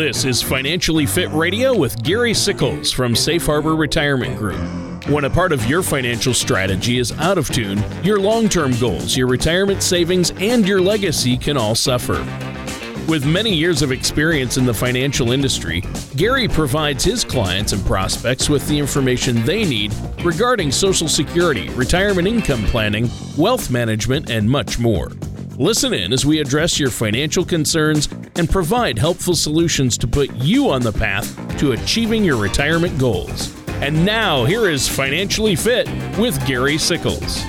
This is Financially Fit Radio with Gary Sickles from Safe Harbor Retirement Group. When a part of your financial strategy is out of tune, your long term goals, your retirement savings, and your legacy can all suffer. With many years of experience in the financial industry, Gary provides his clients and prospects with the information they need regarding Social Security, retirement income planning, wealth management, and much more. Listen in as we address your financial concerns and provide helpful solutions to put you on the path to achieving your retirement goals. And now, here is Financially Fit with Gary Sickles.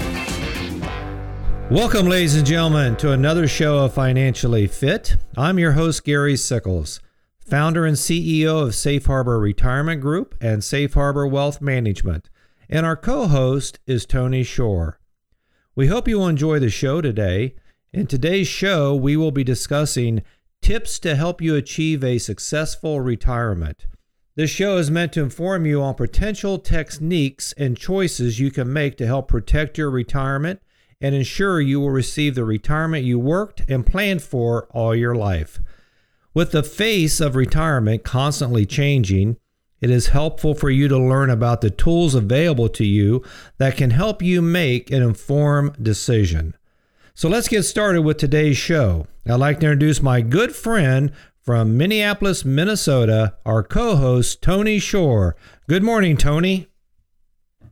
Welcome, ladies and gentlemen, to another show of Financially Fit. I'm your host, Gary Sickles, founder and CEO of Safe Harbor Retirement Group and Safe Harbor Wealth Management. And our co host is Tony Shore. We hope you will enjoy the show today. In today's show, we will be discussing tips to help you achieve a successful retirement. This show is meant to inform you on potential techniques and choices you can make to help protect your retirement and ensure you will receive the retirement you worked and planned for all your life. With the face of retirement constantly changing, it is helpful for you to learn about the tools available to you that can help you make an informed decision. So let's get started with today's show. I'd like to introduce my good friend from Minneapolis, Minnesota, our co host, Tony Shore. Good morning, Tony.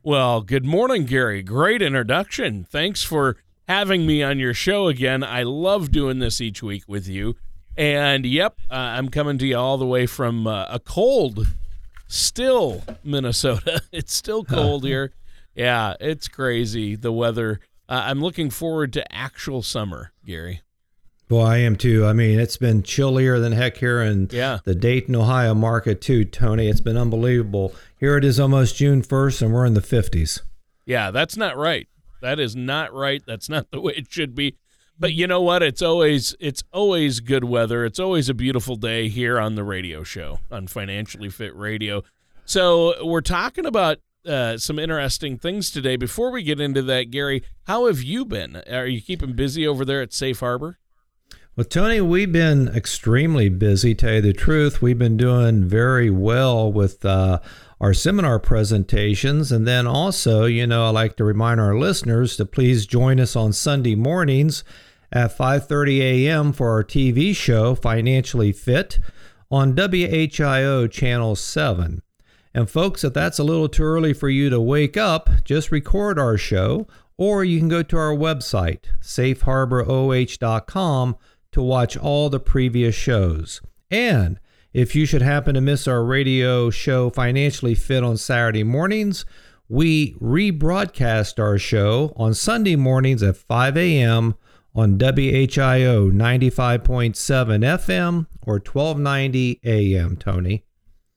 Well, good morning, Gary. Great introduction. Thanks for having me on your show again. I love doing this each week with you. And yep, uh, I'm coming to you all the way from uh, a cold, still Minnesota. It's still cold here. Yeah, it's crazy. The weather. Uh, I'm looking forward to actual summer, Gary. Well, I am too. I mean, it's been chillier than heck here in yeah. the Dayton, Ohio market too, Tony. It's been unbelievable. Here it is almost June 1st and we're in the 50s. Yeah, that's not right. That is not right. That's not the way it should be. But you know what? It's always it's always good weather. It's always a beautiful day here on the radio show on Financially Fit Radio. So, we're talking about uh, some interesting things today. Before we get into that, Gary, how have you been? Are you keeping busy over there at Safe Harbor? Well, Tony, we've been extremely busy. Tell you the truth, we've been doing very well with uh, our seminar presentations, and then also, you know, I like to remind our listeners to please join us on Sunday mornings at 5:30 a.m. for our TV show Financially Fit on WHIO Channel 7. And folks, if that's a little too early for you to wake up, just record our show, or you can go to our website, safeharboroh.com to watch all the previous shows. And if you should happen to miss our radio show Financially Fit on Saturday mornings, we rebroadcast our show on Sunday mornings at 5 a.m. on WHIO 95.7 FM or 1290 AM, Tony.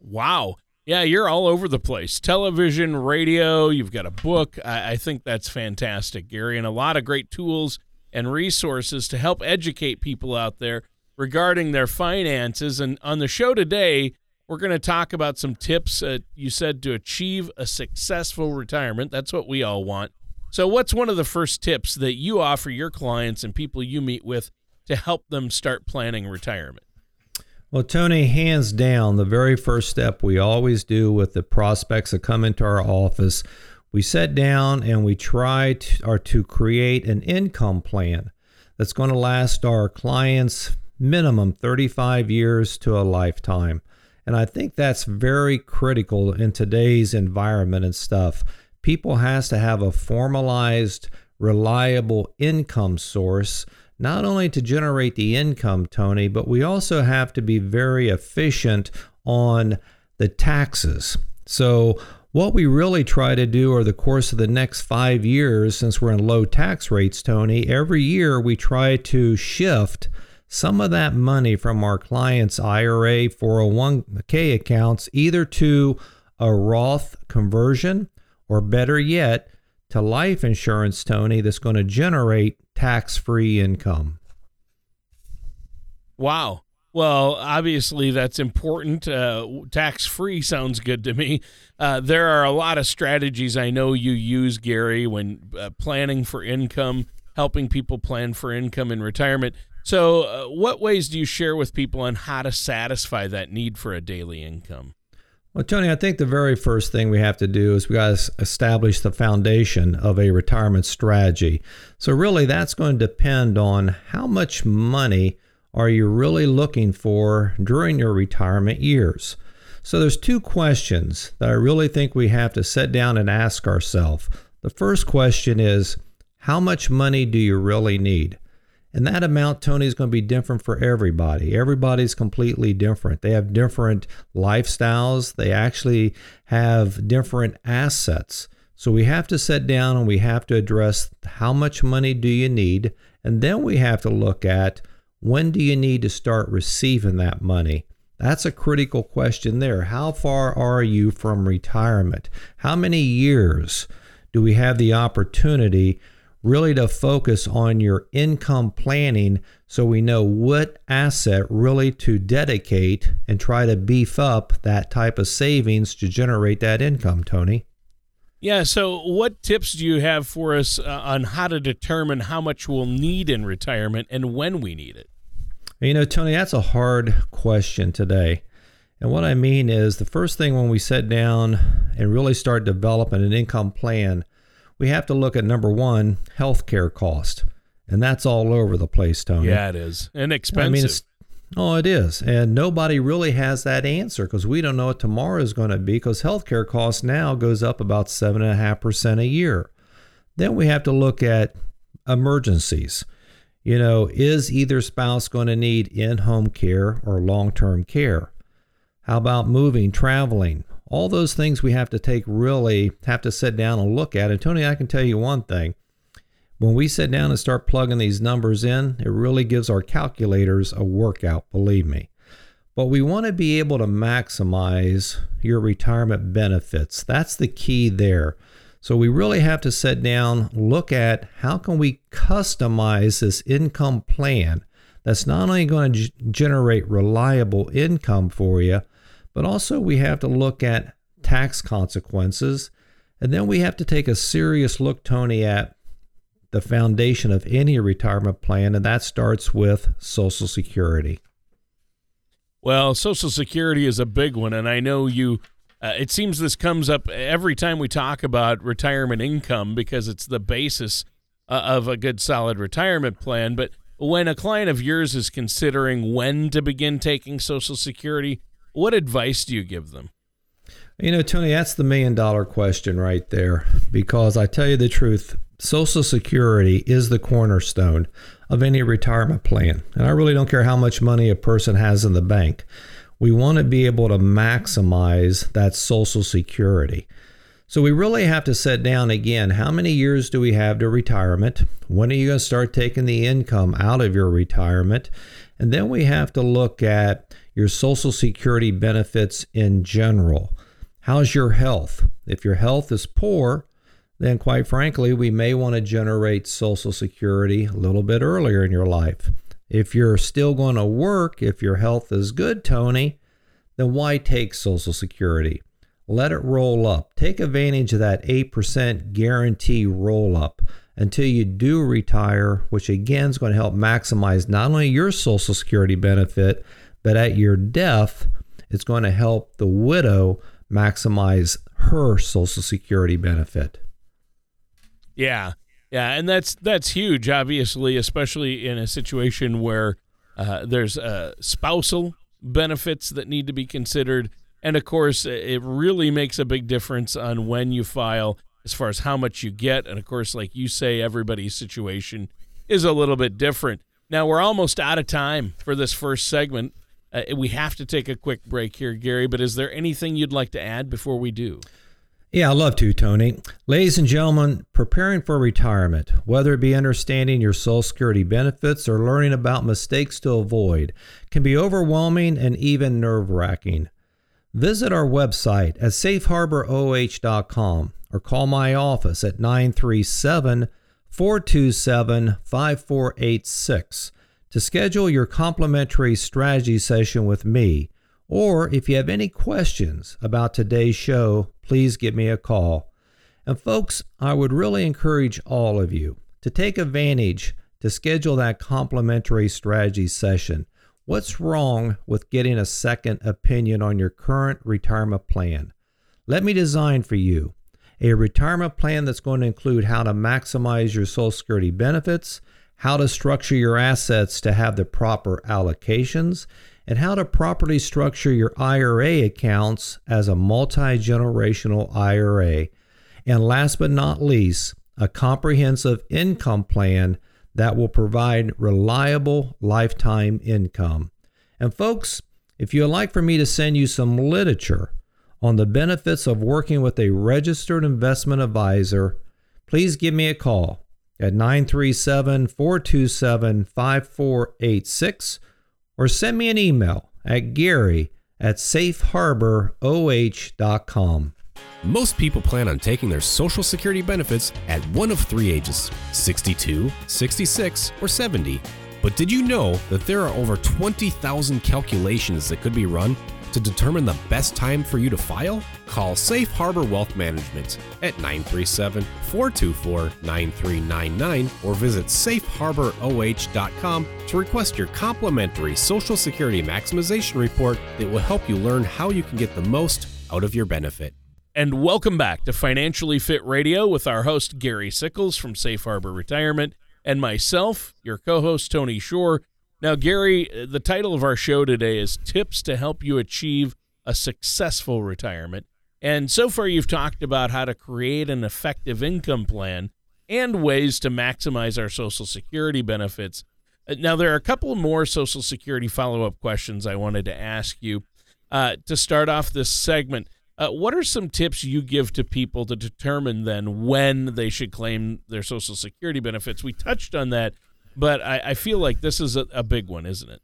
Wow. Yeah, you're all over the place. Television, radio, you've got a book. I, I think that's fantastic, Gary, and a lot of great tools and resources to help educate people out there regarding their finances. And on the show today, we're going to talk about some tips uh, you said to achieve a successful retirement. That's what we all want. So, what's one of the first tips that you offer your clients and people you meet with to help them start planning retirement? Well, Tony, hands down, the very first step we always do with the prospects that come into our office we sit down and we try to, or to create an income plan that's going to last our clients minimum 35 years to a lifetime. And I think that's very critical in today's environment and stuff. People has to have a formalized, reliable income source not only to generate the income, Tony, but we also have to be very efficient on the taxes. So what we really try to do over the course of the next five years, since we're in low tax rates, Tony, every year we try to shift some of that money from our clients' IRA, 401k accounts either to a Roth conversion or better yet, to life insurance, Tony, that's going to generate tax free income. Wow. Well, obviously that's important. Uh, tax free sounds good to me. Uh, there are a lot of strategies I know you use, Gary, when uh, planning for income, helping people plan for income in retirement. So, uh, what ways do you share with people on how to satisfy that need for a daily income? Well, Tony, I think the very first thing we have to do is we got to establish the foundation of a retirement strategy. So, really, that's going to depend on how much money are you really looking for during your retirement years. So, there's two questions that I really think we have to sit down and ask ourselves. The first question is, how much money do you really need? And that amount, Tony, is going to be different for everybody. Everybody's completely different. They have different lifestyles, they actually have different assets. So we have to sit down and we have to address how much money do you need? And then we have to look at when do you need to start receiving that money? That's a critical question there. How far are you from retirement? How many years do we have the opportunity really to focus on your income planning so we know what asset really to dedicate and try to beef up that type of savings to generate that income, Tony. Yeah, so what tips do you have for us uh, on how to determine how much we'll need in retirement and when we need it? You know, Tony, that's a hard question today. And what I mean is the first thing when we sit down and really start developing an income plan, we have to look at number one, healthcare cost. And that's all over the place, Tony. Yeah, it is. And expensive. I mean, it's, oh, it is. And nobody really has that answer because we don't know what tomorrow is going to be because healthcare cost now goes up about 7.5% a year. Then we have to look at emergencies. You know, is either spouse going to need in home care or long term care? How about moving, traveling? All those things we have to take really have to sit down and look at. And Tony, I can tell you one thing. When we sit down and start plugging these numbers in, it really gives our calculators a workout, believe me. But we want to be able to maximize your retirement benefits. That's the key there. So we really have to sit down, look at how can we customize this income plan that's not only going to g- generate reliable income for you, but also, we have to look at tax consequences. And then we have to take a serious look, Tony, at the foundation of any retirement plan, and that starts with Social Security. Well, Social Security is a big one, and I know you. Uh, it seems this comes up every time we talk about retirement income because it's the basis uh, of a good, solid retirement plan. But when a client of yours is considering when to begin taking Social Security, what advice do you give them? You know, Tony, that's the million dollar question right there. Because I tell you the truth, Social Security is the cornerstone of any retirement plan. And I really don't care how much money a person has in the bank. We want to be able to maximize that Social Security. So we really have to set down again how many years do we have to retirement? When are you going to start taking the income out of your retirement? And then we have to look at your Social Security benefits in general. How's your health? If your health is poor, then quite frankly, we may want to generate Social Security a little bit earlier in your life. If you're still going to work, if your health is good, Tony, then why take Social Security? Let it roll up. Take advantage of that 8% guarantee roll up until you do retire, which again is going to help maximize not only your Social Security benefit, but at your death, it's going to help the widow maximize her Social Security benefit. Yeah, yeah, and that's that's huge, obviously, especially in a situation where uh, there's uh, spousal benefits that need to be considered, and of course, it really makes a big difference on when you file as far as how much you get, and of course, like you say, everybody's situation is a little bit different. Now we're almost out of time for this first segment. Uh, we have to take a quick break here, Gary, but is there anything you'd like to add before we do? Yeah, I'd love to, Tony. Ladies and gentlemen, preparing for retirement, whether it be understanding your Social Security benefits or learning about mistakes to avoid, can be overwhelming and even nerve wracking. Visit our website at safeharboroh.com or call my office at 937 427 5486 to schedule your complimentary strategy session with me. Or if you have any questions about today's show, please give me a call. And folks, I would really encourage all of you to take advantage to schedule that complimentary strategy session. What's wrong with getting a second opinion on your current retirement plan? Let me design for you a retirement plan that's going to include how to maximize your Social Security benefits, how to structure your assets to have the proper allocations, and how to properly structure your IRA accounts as a multi generational IRA. And last but not least, a comprehensive income plan that will provide reliable lifetime income. And folks, if you'd like for me to send you some literature on the benefits of working with a registered investment advisor, please give me a call at 937 427 5486 or send me an email at gary at safeharboroh.com. Most people plan on taking their Social Security benefits at one of three ages 62, 66, or 70. But did you know that there are over 20,000 calculations that could be run to determine the best time for you to file? Call Safe Harbor Wealth Management at 937 424 9399 or visit safeharboroh.com to request your complimentary Social Security Maximization Report that will help you learn how you can get the most out of your benefit. And welcome back to Financially Fit Radio with our host, Gary Sickles from Safe Harbor Retirement, and myself, your co host, Tony Shore. Now, Gary, the title of our show today is Tips to Help You Achieve a Successful Retirement. And so far, you've talked about how to create an effective income plan and ways to maximize our Social Security benefits. Uh, now, there are a couple more Social Security follow up questions I wanted to ask you. Uh, to start off this segment, uh, what are some tips you give to people to determine then when they should claim their Social Security benefits? We touched on that but I, I feel like this is a, a big one, isn't it?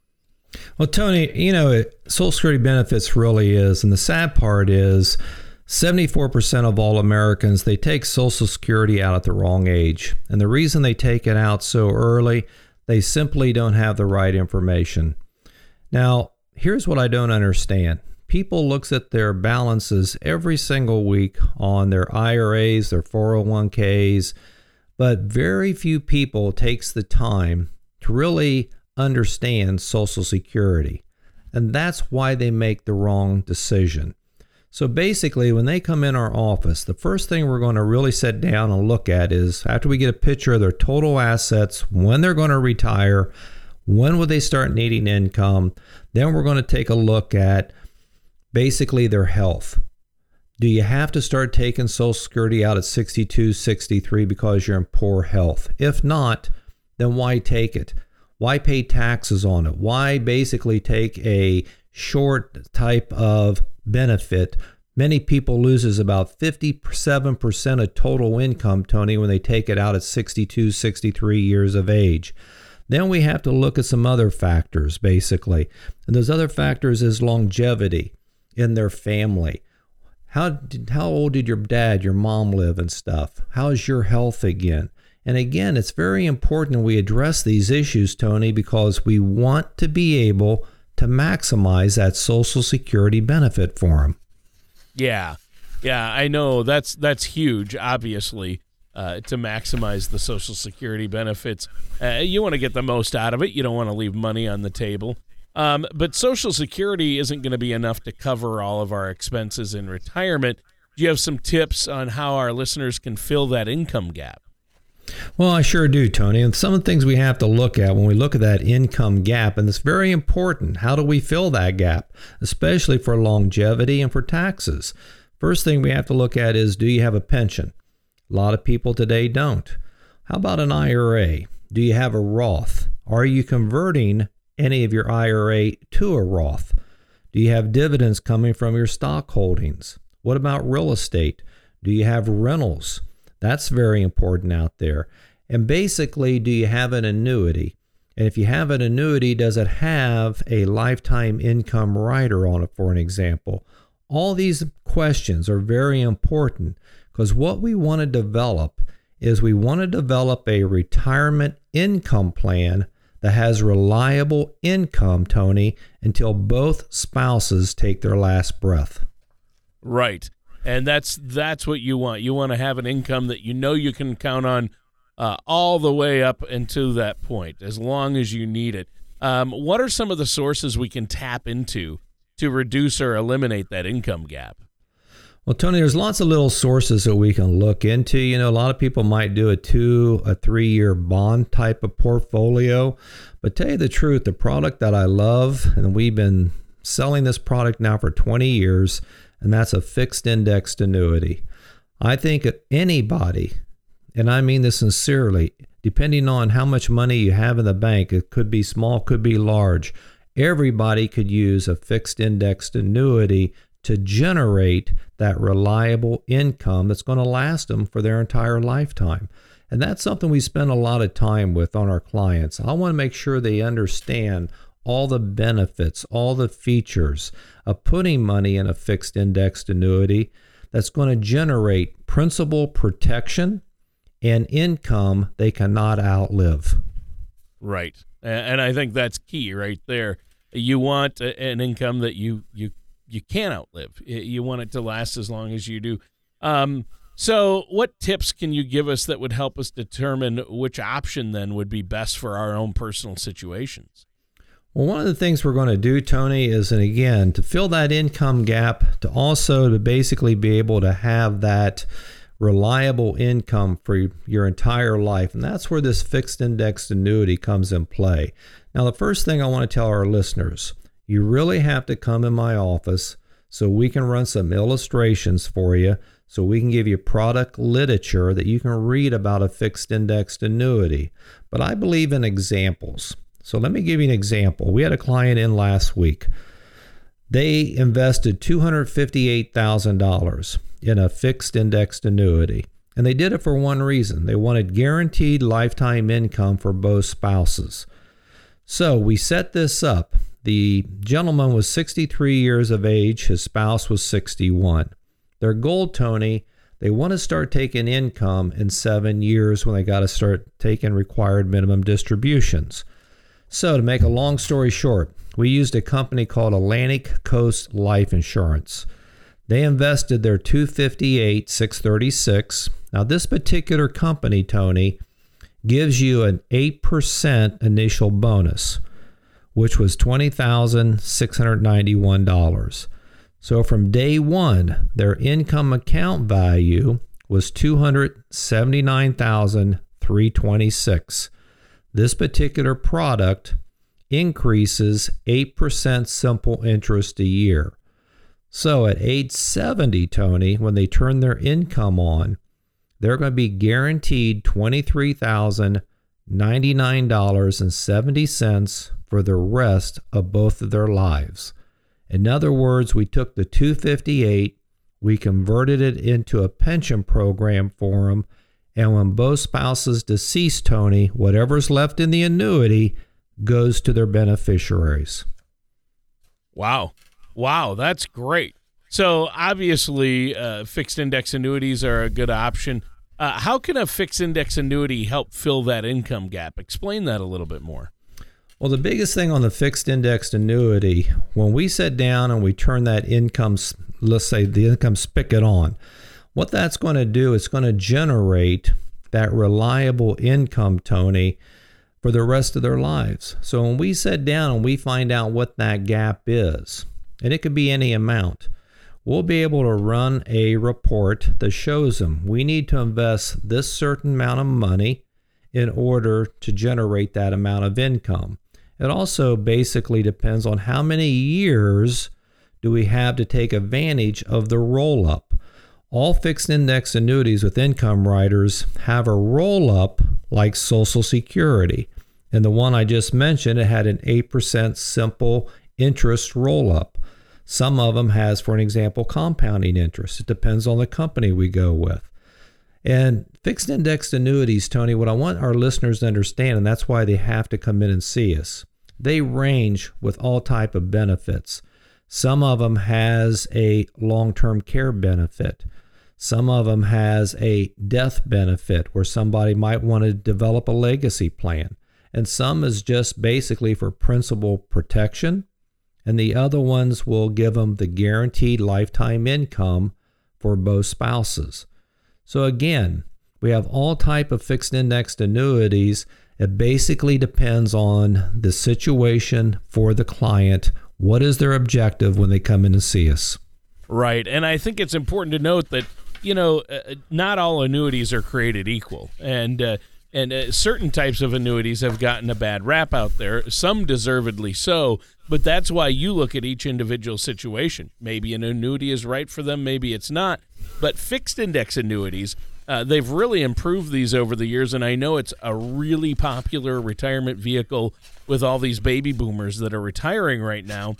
Well, Tony, you know, Social Security benefits really is, and the sad part is 74% of all Americans, they take Social Security out at the wrong age. And the reason they take it out so early, they simply don't have the right information. Now, here's what I don't understand. People looks at their balances every single week on their IRAs, their 401ks, but very few people takes the time to really understand social security. And that's why they make the wrong decision. So basically when they come in our office the first thing we're going to really sit down and look at is after we get a picture of their total assets when they're going to retire when will they start needing income then we're going to take a look at basically their health do you have to start taking Social Security out at 62, 63 because you're in poor health? If not, then why take it? Why pay taxes on it? Why basically take a short type of benefit? Many people loses about 57% of total income, Tony, when they take it out at 62, 63 years of age. Then we have to look at some other factors, basically. And those other factors is longevity in their family how did, how old did your dad, your mom live and stuff? How's your health again? And again, it's very important we address these issues, Tony, because we want to be able to maximize that Social Security benefit for them. Yeah, yeah, I know that's that's huge. Obviously, uh, to maximize the Social Security benefits, uh, you want to get the most out of it. You don't want to leave money on the table. Um, but Social Security isn't going to be enough to cover all of our expenses in retirement. Do you have some tips on how our listeners can fill that income gap? Well, I sure do, Tony. And some of the things we have to look at when we look at that income gap, and it's very important. How do we fill that gap, especially for longevity and for taxes? First thing we have to look at is do you have a pension? A lot of people today don't. How about an IRA? Do you have a Roth? Are you converting any of your IRA to a Roth? Do you have dividends coming from your stock holdings? What about real estate? Do you have rentals? That's very important out there. And basically, do you have an annuity? And if you have an annuity, does it have a lifetime income rider on it, for an example? All these questions are very important because what we want to develop is we want to develop a retirement income plan that has reliable income, Tony, until both spouses take their last breath. Right. And that's that's what you want. You want to have an income that you know you can count on uh, all the way up until that point, as long as you need it. Um, what are some of the sources we can tap into to reduce or eliminate that income gap? Well, Tony, there's lots of little sources that we can look into. You know, a lot of people might do a two, a three year bond type of portfolio. But tell you the truth, the product that I love, and we've been selling this product now for 20 years, and that's a fixed indexed annuity. I think anybody, and I mean this sincerely, depending on how much money you have in the bank, it could be small, could be large, everybody could use a fixed indexed annuity to generate that reliable income that's going to last them for their entire lifetime. And that's something we spend a lot of time with on our clients. I want to make sure they understand all the benefits, all the features of putting money in a fixed indexed annuity that's going to generate principal protection and income they cannot outlive. Right. And I think that's key right there. You want an income that you you you can't outlive. You want it to last as long as you do. Um, so, what tips can you give us that would help us determine which option then would be best for our own personal situations? Well, one of the things we're going to do, Tony, is and again to fill that income gap, to also to basically be able to have that reliable income for your entire life, and that's where this fixed indexed annuity comes in play. Now, the first thing I want to tell our listeners you really have to come in my office so we can run some illustrations for you, so we can give you product literature that you can read about a fixed indexed annuity. But I believe in examples. So let me give you an example. We had a client in last week. They invested $258,000 in a fixed indexed annuity. And they did it for one reason they wanted guaranteed lifetime income for both spouses. So we set this up the gentleman was 63 years of age, his spouse was 61. Their goal, Tony, they want to start taking income in seven years when they got to start taking required minimum distributions. So, to make a long story short, we used a company called Atlantic Coast Life Insurance. They invested their 258 636. Now, this particular company, Tony, gives you an 8% initial bonus which was $20,691. So from day one, their income account value was 279,326. This particular product increases 8% simple interest a year. So at age 70, Tony, when they turn their income on, they're going to be guaranteed $23,099.70 for the rest of both of their lives. In other words, we took the 258, we converted it into a pension program for them, and when both spouses decease, Tony, whatever's left in the annuity goes to their beneficiaries. Wow. Wow, that's great. So obviously, uh, fixed index annuities are a good option. Uh, how can a fixed index annuity help fill that income gap? Explain that a little bit more. Well, the biggest thing on the fixed indexed annuity, when we sit down and we turn that income, let's say the income spigot on, what that's going to do is going to generate that reliable income, Tony, for the rest of their lives. So when we sit down and we find out what that gap is, and it could be any amount, we'll be able to run a report that shows them we need to invest this certain amount of money in order to generate that amount of income. It also basically depends on how many years do we have to take advantage of the roll up. All fixed index annuities with income riders have a roll up like Social Security. And the one I just mentioned, it had an 8% simple interest roll up. Some of them has, for an example, compounding interest. It depends on the company we go with. And fixed indexed annuities, Tony, what I want our listeners to understand, and that's why they have to come in and see us. They range with all type of benefits. Some of them has a long-term care benefit. Some of them has a death benefit where somebody might want to develop a legacy plan. And some is just basically for principal protection. And the other ones will give them the guaranteed lifetime income for both spouses. So again, We have all type of fixed indexed annuities. It basically depends on the situation for the client. What is their objective when they come in to see us? Right. And I think it's important to note that, you know, uh, not all annuities are created equal. And, uh, and uh, certain types of annuities have gotten a bad rap out there, some deservedly so. But that's why you look at each individual situation. Maybe an annuity is right for them, maybe it's not. But fixed index annuities uh, they've really improved these over the years, and I know it's a really popular retirement vehicle with all these baby boomers that are retiring right now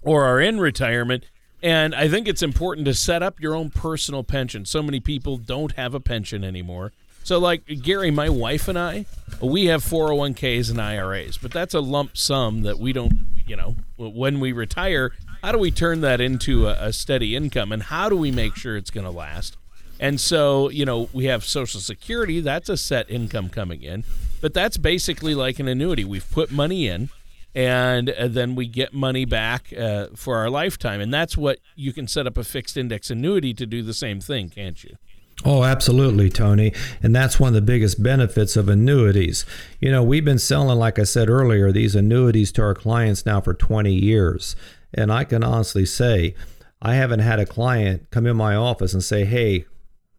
or are in retirement. And I think it's important to set up your own personal pension. So many people don't have a pension anymore. So, like Gary, my wife and I, we have 401ks and IRAs, but that's a lump sum that we don't, you know, when we retire, how do we turn that into a, a steady income? And how do we make sure it's going to last? And so, you know, we have Social Security, that's a set income coming in, but that's basically like an annuity. We've put money in and uh, then we get money back uh, for our lifetime. And that's what you can set up a fixed index annuity to do the same thing, can't you? Oh, absolutely, Tony. And that's one of the biggest benefits of annuities. You know, we've been selling, like I said earlier, these annuities to our clients now for 20 years. And I can honestly say, I haven't had a client come in my office and say, hey,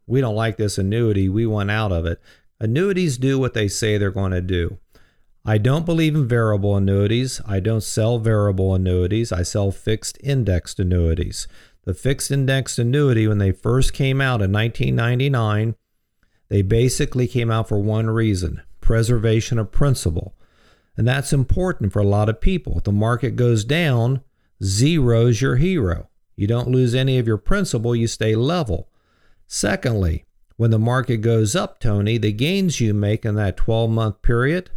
we don't like this annuity, we want out of it. Annuities do what they say they're going to do. I don't believe in variable annuities. I don't sell variable annuities. I sell fixed indexed annuities. The fixed indexed annuity, when they first came out in 1999, they basically came out for one reason preservation of principal. And that's important for a lot of people. If the market goes down, zero's your hero. You don't lose any of your principal, you stay level. Secondly, when the market goes up, Tony, the gains you make in that 12 month period,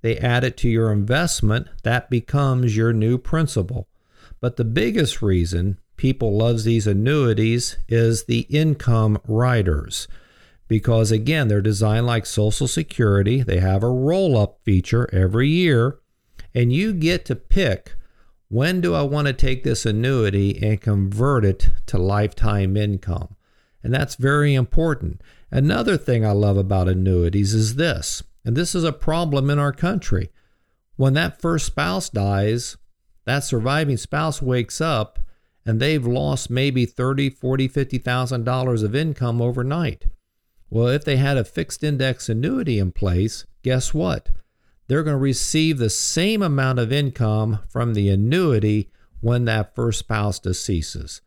they add it to your investment. That becomes your new principal. But the biggest reason people loves these annuities is the income riders. Because again, they're designed like Social Security. They have a roll up feature every year, and you get to pick when do I want to take this annuity and convert it to lifetime income. And that's very important. Another thing I love about annuities is this, and this is a problem in our country. When that first spouse dies, that surviving spouse wakes up and they've lost maybe 30, 40, 50,000 dollars of income overnight. Well, if they had a fixed index annuity in place, guess what? They're going to receive the same amount of income from the annuity when that first spouse deceases.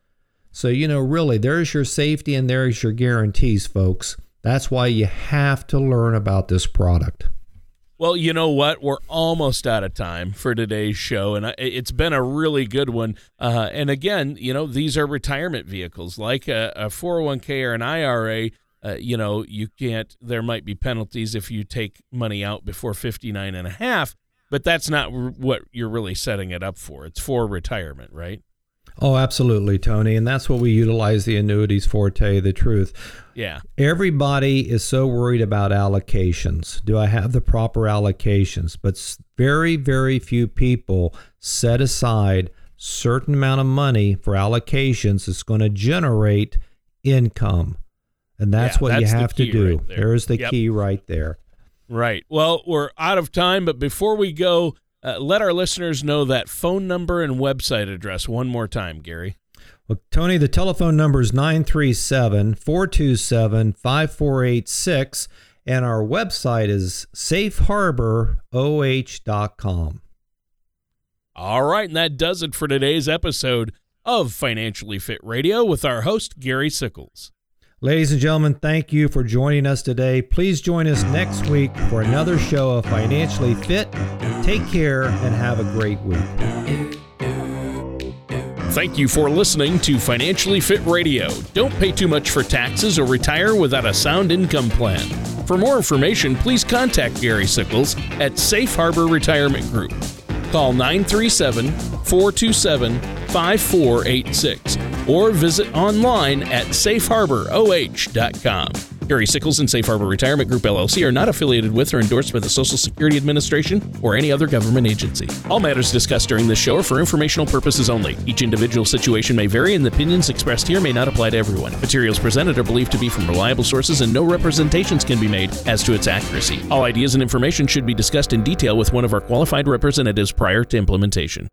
So, you know, really, there's your safety and there's your guarantees, folks. That's why you have to learn about this product. Well, you know what? We're almost out of time for today's show, and it's been a really good one. Uh, and again, you know, these are retirement vehicles like a, a 401k or an IRA. Uh, you know, you can't, there might be penalties if you take money out before 59 and a half, but that's not what you're really setting it up for. It's for retirement, right? Oh, absolutely, Tony. And that's what we utilize the annuities for, to tell you the truth. Yeah. Everybody is so worried about allocations. Do I have the proper allocations? But very, very few people set aside certain amount of money for allocations that's going to generate income. And that's yeah, what that's you have to do. Right there. There's the yep. key right there. Right. Well, we're out of time, but before we go, uh, let our listeners know that phone number and website address one more time, Gary. Well, Tony, the telephone number is 937 427 5486, and our website is safeharboroh.com. All right, and that does it for today's episode of Financially Fit Radio with our host, Gary Sickles. Ladies and gentlemen, thank you for joining us today. Please join us next week for another show of Financially Fit. Take care and have a great week. Thank you for listening to Financially Fit Radio. Don't pay too much for taxes or retire without a sound income plan. For more information, please contact Gary Sickles at Safe Harbor Retirement Group. Call 937 427 5486 or visit online at safeharboroh.com. Gary Sickles and Safe Harbor Retirement Group LLC are not affiliated with or endorsed by the Social Security Administration or any other government agency. All matters discussed during this show are for informational purposes only. Each individual situation may vary, and the opinions expressed here may not apply to everyone. Materials presented are believed to be from reliable sources, and no representations can be made as to its accuracy. All ideas and information should be discussed in detail with one of our qualified representatives prior to implementation.